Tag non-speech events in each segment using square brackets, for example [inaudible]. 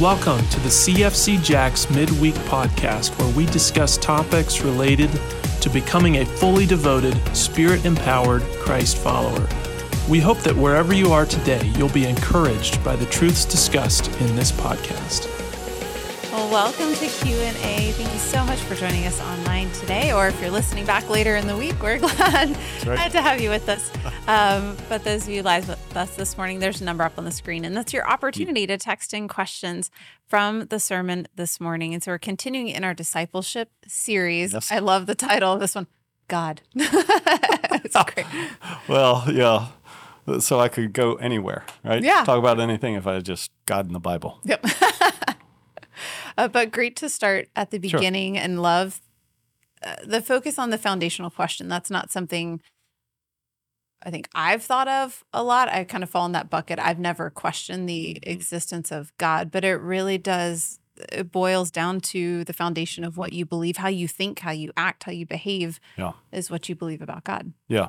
Welcome to the CFC Jax Midweek Podcast, where we discuss topics related to becoming a fully devoted, spirit empowered Christ follower. We hope that wherever you are today, you'll be encouraged by the truths discussed in this podcast. Welcome to Q&A. Thank you so much for joining us online today, or if you're listening back later in the week, we're [laughs] glad, right. glad to have you with us. [laughs] Um, but those of you live with us this morning, there's a number up on the screen, and that's your opportunity to text in questions from the sermon this morning. And so we're continuing in our discipleship series. Yes. I love the title of this one, God. [laughs] it's great. Well, yeah. So I could go anywhere, right? Yeah. Talk about anything if I just God in the Bible. Yep. Uh, but great to start at the Sure. beginning and love uh, the focus on the foundational question. That's not something I think I've thought of a lot. I kind of fall in that bucket. I've never questioned the Mm-hmm. existence of God, but it really does. It boils down to the foundation of what you believe, how you think, how you act, how you behave Yeah. is what you believe about God. Yeah.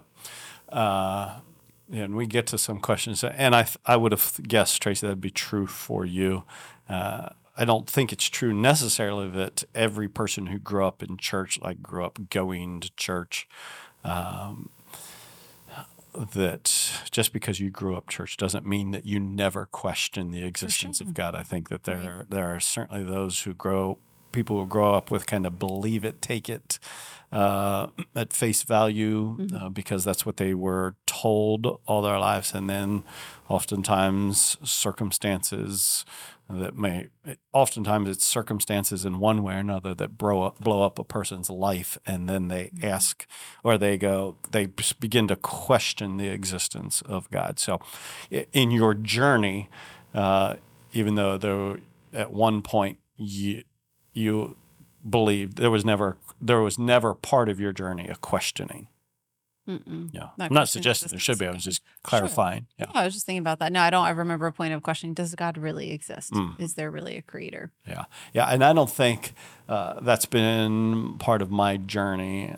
Uh, and we get to some questions, and I th- I would have guessed Tracy that'd be true for you. Uh, I don't think it's true necessarily that every person who grew up in church, like grew up going to church, um, that just because you grew up church doesn't mean that you never question the existence sure. of God. I think that there there are certainly those who grow people who grow up with kind of believe it, take it uh, at face value uh, because that's what they were told all their lives, and then oftentimes circumstances that may oftentimes it's circumstances in one way or another that blow up blow up a person's life and then they ask or they go they begin to question the existence of God. So in your journey uh, even though there at one point you you believed there was never there was never part of your journey a questioning Mm-mm. yeah I'm not suggesting there should be I was just clarifying yeah I was just thinking about that. No, I don't. I remember a point of questioning: Does God really exist? Mm. Is there really a creator? Yeah, yeah, and I don't think uh, that's been part of my journey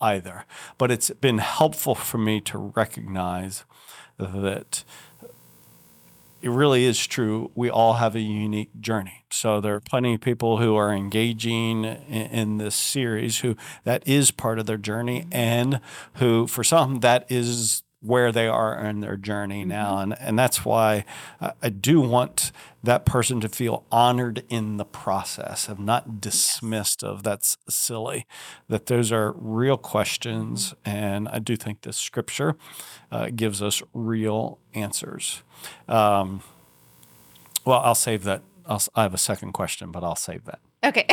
either. But it's been helpful for me to recognize that it really is true. We all have a unique journey. So there are plenty of people who are engaging in, in this series who that is part of their journey, and who for some that is where they are in their journey now, mm-hmm. and and that's why I, I do want that person to feel honored in the process of not dismissed of that's silly that those are real questions and i do think the scripture uh, gives us real answers. Um, well i'll save that. I'll, i have a second question but i'll save that. Okay.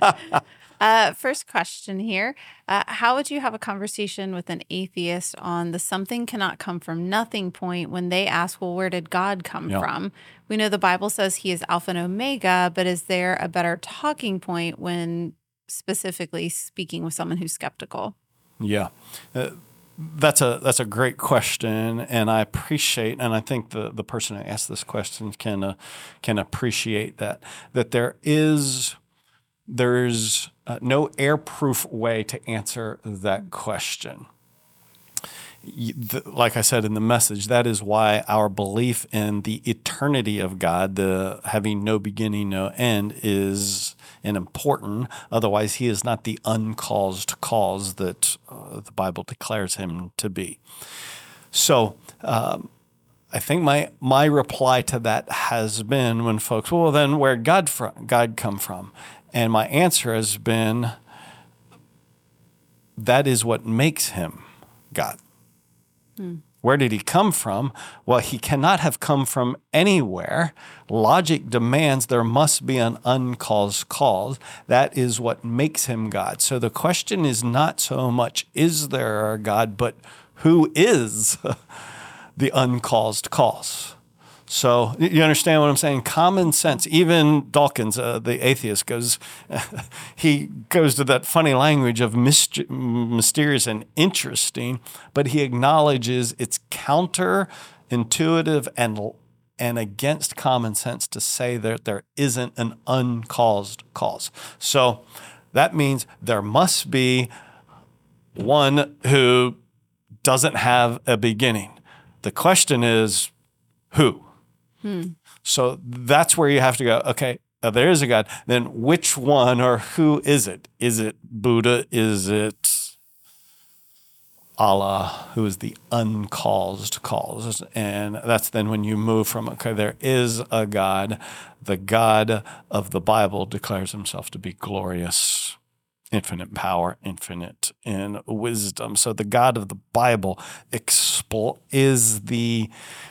[laughs] [laughs] uh, first question here: uh, How would you have a conversation with an atheist on the "something cannot come from nothing" point when they ask, "Well, where did God come Yeah. from?" We know the Bible says He is Alpha and Omega, but is there a better talking point when specifically speaking with someone who's skeptical? Yeah. Uh, that's a that's a great question, and I appreciate, and I think the, the person who asked this question can uh, can appreciate that that there is there's uh, no airproof way to answer that question. Like I said in the message, that is why our belief in the eternity of God, the having no beginning, no end, is an important. Otherwise, He is not the uncaused cause that uh, the Bible declares Him to be. So, um, I think my my reply to that has been when folks, well, then where God from, God come from, and my answer has been, that is what makes Him God. Hmm. Where did he come from? Well, he cannot have come from anywhere. Logic demands there must be an uncaused cause. That is what makes him God. So the question is not so much, is there a God, but who is [laughs] the uncaused cause? So you understand what I'm saying? Common sense. Even Dawkins, uh, the atheist, goes. [laughs] he goes to that funny language of myst- mysterious and interesting, but he acknowledges it's counterintuitive and and against common sense to say that there isn't an uncaused cause. So that means there must be one who doesn't have a beginning. The question is who? So that's where you have to go. Okay, uh, there is a God. Then which one or who is it? Is it Buddha? Is it Allah, who is the uncaused cause? And that's then when you move from, okay, there is a God. The God of the Bible declares himself to be glorious, infinite power, infinite in wisdom. So the God of the Bible is the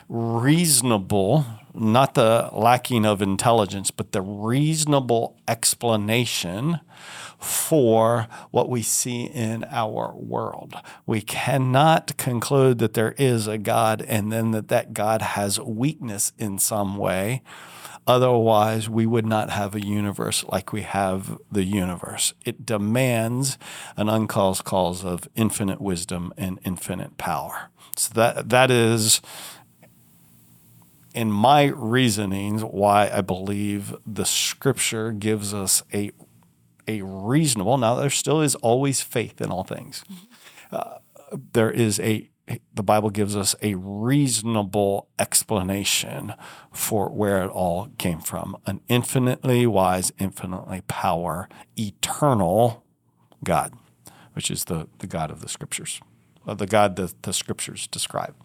reasonable, not the lacking of intelligence, but the reasonable explanation for what we see in our world. We cannot conclude that there is a God and then that that God has weakness in some way. Otherwise, we would not have a universe like we have the universe. It demands an uncaused cause of infinite wisdom and infinite power. So that that is in my reasonings why I believe the scripture gives us a a reasonable now there still is always faith in all things. Uh, there is a the Bible gives us a reasonable explanation for where it all came from. An infinitely wise, infinitely power, eternal God, which is the, the God of the scriptures, uh, the God that the scriptures describe.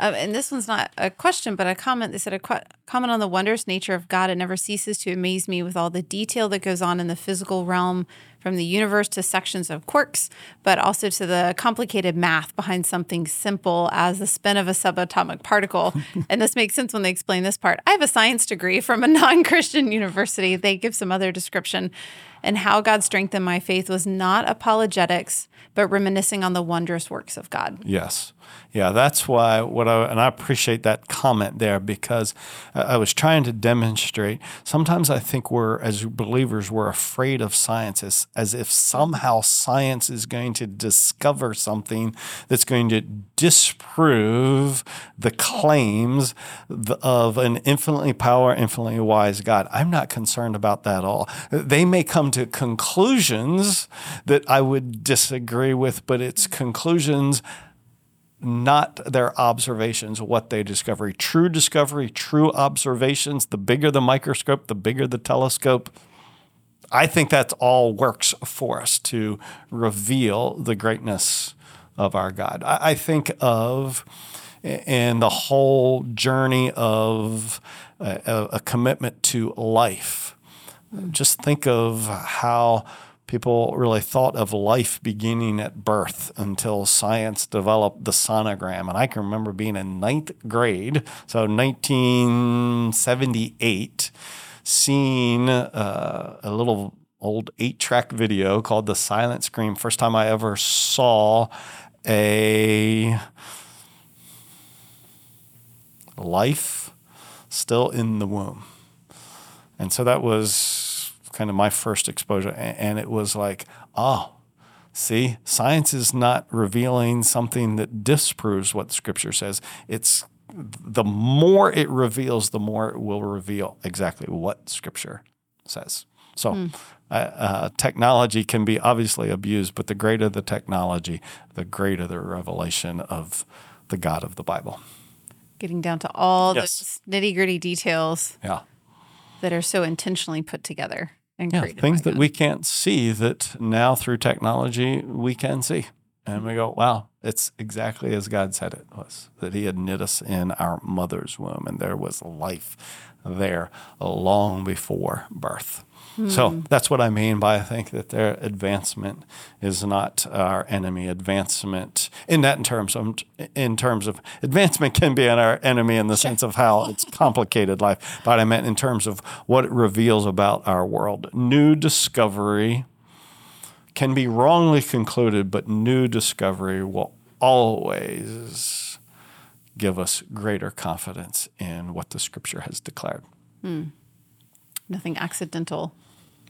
Um, and this one's not a question, but a comment. They said a qu- comment on the wondrous nature of God. It never ceases to amaze me with all the detail that goes on in the physical realm, from the universe to sections of quarks, but also to the complicated math behind something simple as the spin of a subatomic particle. [laughs] and this makes sense when they explain this part. I have a science degree from a [laughs] non Christian university. They give some other description. And how God strengthened my faith was not apologetics, but reminiscing on the wondrous works of God. Yes. Yeah, that's why what I and I appreciate that comment there because I was trying to demonstrate. Sometimes I think we're as believers we're afraid of science as, as if somehow science is going to discover something that's going to disprove the claims of an infinitely power, infinitely wise God. I'm not concerned about that at all. They may come to conclusions that I would disagree with, but it's conclusions not their observations, what they discover. True discovery, true observations, the bigger the microscope, the bigger the telescope. I think that's all works for us to reveal the greatness of our God. I, think of in the whole journey of a- a commitment to life. Just think of how people really thought of life beginning at birth until science developed the sonogram. And I can remember being in ninth grade, so 1978, seeing uh, a little old eight track video called The Silent Scream. First time I ever saw a life still in the womb. And so that was kind of my first exposure. A- And it was like, oh, see, science is not revealing something that disproves what Scripture says. It's the more it reveals, the more it will reveal exactly what Scripture says. So, uh, uh, technology can be obviously abused, but the greater the technology, the greater the revelation of the God of the Bible. Getting down to all Yes. those nitty gritty details Yeah. that are so intentionally put together and Yeah, things that God. we can't see that now through technology we can see. And we go, wow, it's exactly as God said it was that He had knit us in our mother's womb, and there was life there long before birth. So hmm. that's what I mean by I think that their advancement is not our enemy. Advancement in that in terms of in terms of advancement can be our enemy in the sense of how it's complicated life. But I meant in terms of what it reveals about our world. New discovery can be wrongly concluded, but new discovery will always give us greater confidence in what the scripture has declared. Hmm. Nothing accidental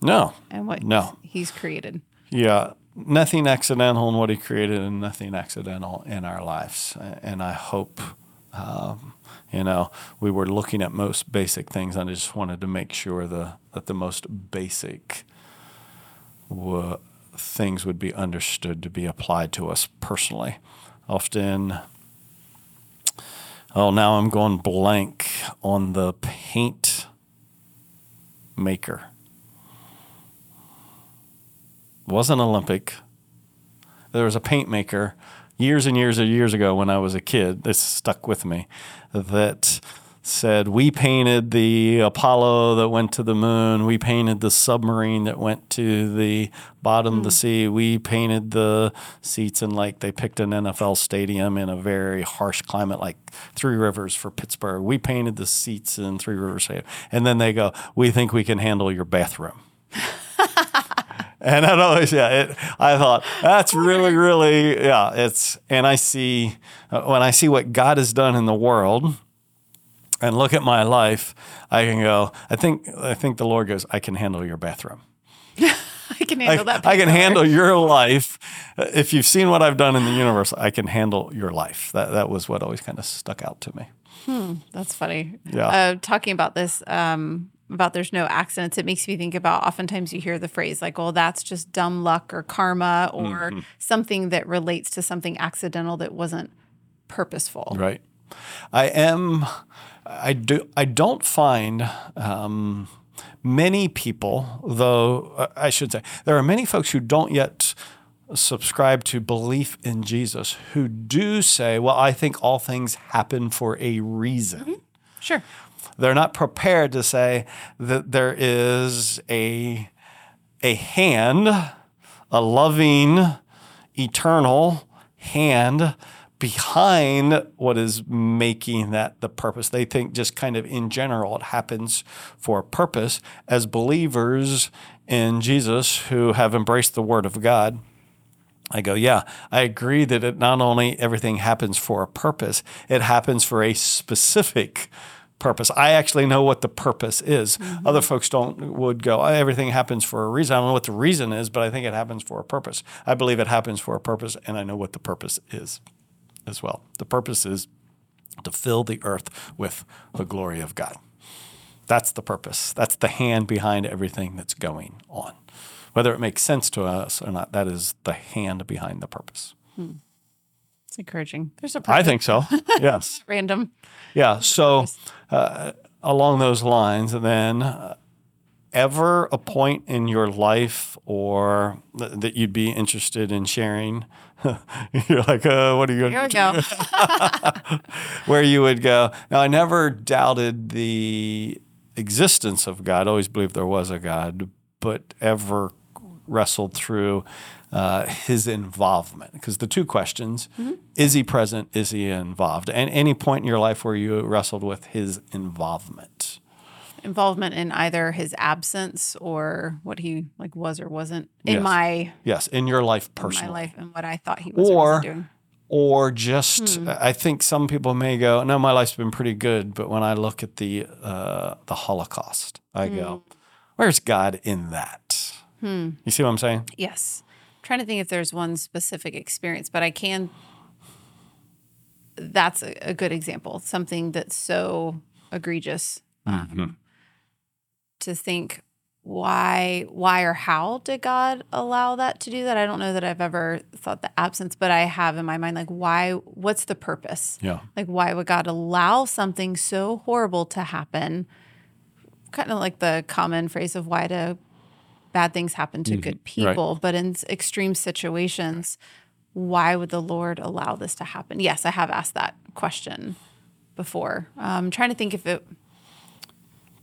No, and what No. he's created. yeah, nothing accidental in what he created, and nothing accidental in our lives. And I hope, um, you know, we were looking at most basic things, and I just wanted to make sure the that the most basic wa- things would be understood to be applied to us personally. Often, oh, now I'm going blank on the paint maker. It wasn't Olympic. There was a paint maker years and years and years ago when I was a kid. This stuck with me that said we painted the Apollo that went to the moon, we painted the submarine that went to the bottom of the hmm. sea, we painted the seats and like they picked an NFL stadium in a very harsh climate like Three Rivers for Pittsburgh. We painted the seats in Three Rivers And then they go, "We think we can handle your bathroom." [laughs] [laughs] And I'd always, yeah, it, I thought that's really, really, yeah, it's, and I see, uh, when I see what God has done in the world and look at my life, I can go, I think, I think the Lord goes, I can handle your bathroom. [laughs] I can handle I, that. I can handle your life. If you've seen what I've done in the universe, I can handle your life. That, that was what always kind of stuck out to me. Hmm, That's funny. Yeah. Uh, talking about this, um, about there's no accidents, it makes me think about oftentimes you hear the phrase like, well, that's just dumb luck or karma or Mm-hmm. something that relates to something accidental that wasn't purposeful. Right. I am. I do. I don't find um, many people, though. uh, I should say there are many folks who don't yet subscribe to belief in Jesus who do say, "Well, I think all things happen for a reason." Sure. They're not prepared to say that there is a a hand, a loving, eternal hand behind what is making that the purpose. They think just kind of in general it happens for a purpose. As believers in Jesus who have embraced the word of God, I go, yeah, I agree that it not only everything happens for a purpose, it happens for a specific purpose. I actually know what the purpose is. Mm-hmm. Other folks don't would go, "Oh, everything happens for a reason. I don't know what the reason is, but I think it happens for a purpose. I believe it happens for a purpose and I know what the purpose is as well. The purpose is to fill the earth with the glory of God. That's the purpose. That's the hand behind everything that's going on. Whether it makes sense to us or not, that is the hand behind the purpose. Hmm. It's encouraging. There's a I think so. [laughs] yes. random. Yeah. So, uh, along those lines, then, uh, ever a point in your life or th- that you'd be interested in sharing? [laughs] You're like, uh, what are you Here going we to go. [laughs] where you would go. Now, I never doubted the existence of God. I always believed there was a God, but ever wrestled through uh, his involvement. Because the two questions is he present? Is he involved? And any point in your life where you wrestled with his involvement. Involvement in either his absence or what he like was or wasn't in Yes. my Yes, in your life in my life and what I thought he was or, doing. or just I think some people may go, no, my life's been pretty good, but when I look at the uh, the Holocaust, I go, where's God in that? You see what I'm saying? Yes. I'm trying to think if there's one specific experience, but I can. That's a, a good example. Something that's so egregious. Um, to think why, why or how did God allow that to do that? I don't know that I've ever thought the absence, but I have in my mind like why? What's the purpose? Yeah. Like why would God allow something so horrible to happen? Kind of like the common phrase of why do bad things happen to good people, but in extreme situations, why would the Lord allow this to happen? Yes, I have asked that question before. Um, trying to think if it.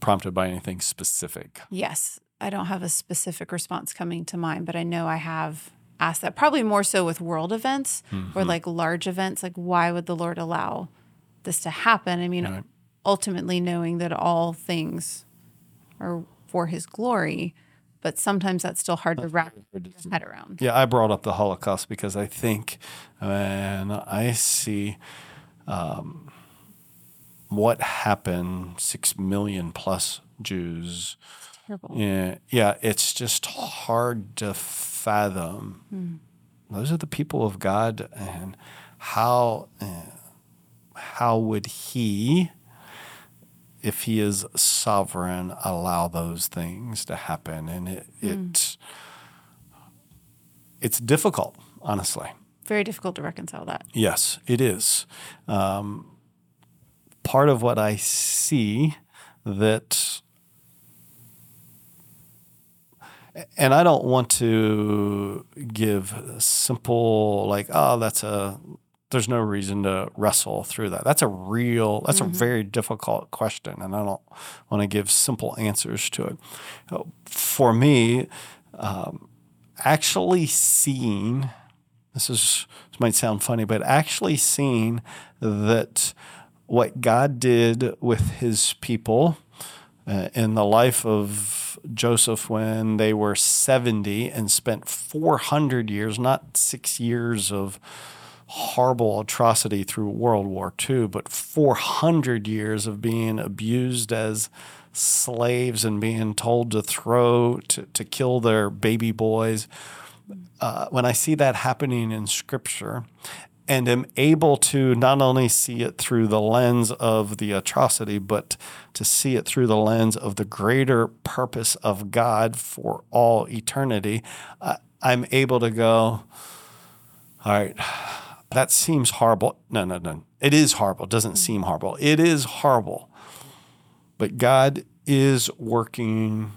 Prompted by anything specific. Yes, I don't have a specific response coming to mind, but I know I have asked that. Probably more so with world events or like large events. Like, why would the Lord allow this to happen? I mean, Right. ultimately knowing that all things are for His glory, but sometimes that's still hard to wrap your head around. Yeah, I brought up the Holocaust because I think when I see um, what happened, six million plus Jews. Terrible. Yeah, yeah, it's just hard to fathom. Those are the people of God, and how uh, how would He, if He is sovereign, allow those things to happen? And it, it it's difficult, honestly. Very difficult to reconcile that. Yes, it is. Um, part of what I see that and I don't want to give simple like oh that's a there's no reason to wrestle through that. That's a real that's mm-hmm. a very difficult question and I don't want to give simple answers to it. For me um, actually seeing this is this might sound funny but actually seeing that what God did with his people uh, in the life of Joseph when they were 70 and spent 400 years, not six years of horrible atrocity through World War II, but 400 years of being abused as slaves and being told to throw, to, to kill their baby boys. Uh, when I see that happening in Scripture, and am able to not only see it through the lens of the atrocity, but to see it through the lens of the greater purpose of God for all eternity, I'm able to go, all right, that seems horrible. No, no, no. It is horrible. It doesn't seem horrible. It is horrible. But God is working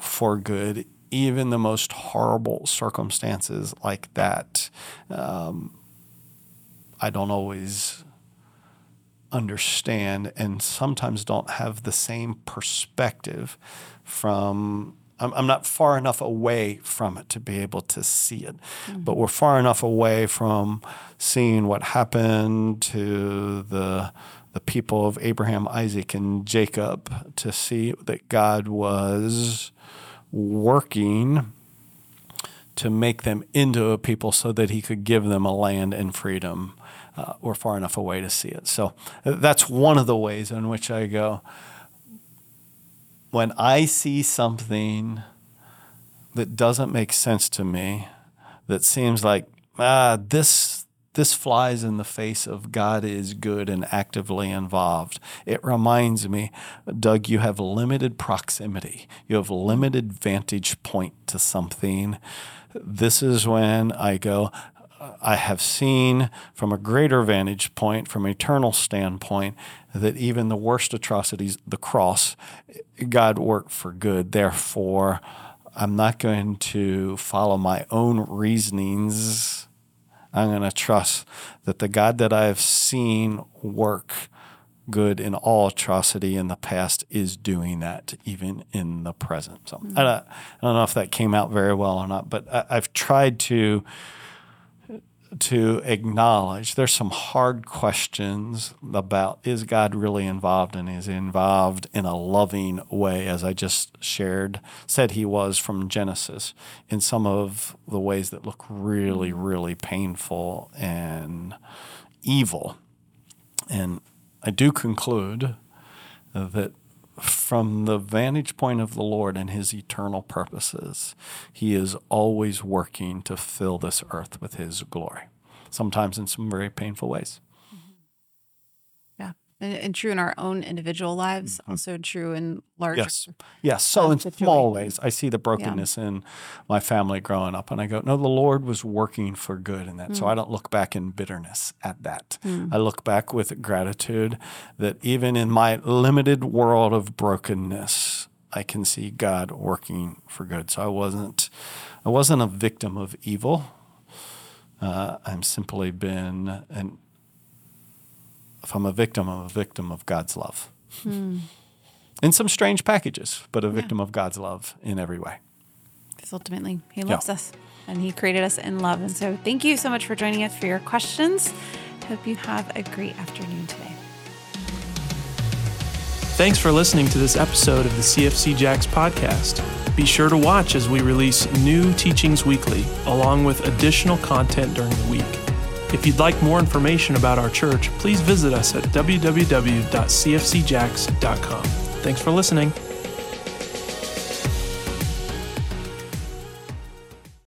for good, even the most horrible circumstances like that. Um, I don't always understand and sometimes don't have the same perspective from I'm, I'm not far enough away from it to be able to see it mm-hmm. but we're far enough away from seeing what happened to the the people of Abraham, Isaac, and Jacob to see that God was working to make them into a people so that he could give them a land and freedom uh, we're far enough away to see it. So uh, that's one of the ways in which I go. When I see something that doesn't make sense to me, that seems like ah this this flies in the face of God is good and actively involved. It reminds me, Doug, you have limited proximity. You have limited vantage point to something. This is when I go, I have seen from a greater vantage point, from an eternal standpoint, that even the worst atrocities, the cross, God worked for good. Therefore, I'm not going to follow my own reasonings. I'm going to trust that the God that I have seen work good in all atrocity in the past is doing that even in the present. So mm-hmm. I, don't, I, don't, know if that came out very well or not, but I, I've tried to to acknowledge there's some hard questions about is God really involved and is involved in a loving way, as I just shared, said he was from Genesis, in some of the ways that look really, really painful and evil. And I do conclude that from the vantage point of the Lord and his eternal purposes, he is always working to fill this earth with his glory, sometimes in some very painful ways. And, and, true in our own individual lives, mm-hmm. also true in larger. Yes, yes. So in small ways, I see the brokenness yeah. in my family growing up, and I go, no, the Lord was working for good in that. Mm. So I don't look back in bitterness at that. Mm. I look back with gratitude that even in my limited world of brokenness, I can see God working for good. So I wasn't, I wasn't a victim of evil. Uh, I'm simply been an if I'm a victim, I'm a victim of God's love. Hmm. In some strange packages, but a victim yeah. of God's love in every way. Because ultimately, He loves yeah. us and He created us in love. And so, thank you so much for joining us for your questions. Hope you have a great afternoon today. Thanks for listening to this episode of the CFC Jax podcast. Be sure to watch as we release new teachings weekly, along with additional content during the week. If you'd like more information about our church, please visit us at www.cfcjax.com. Thanks for listening.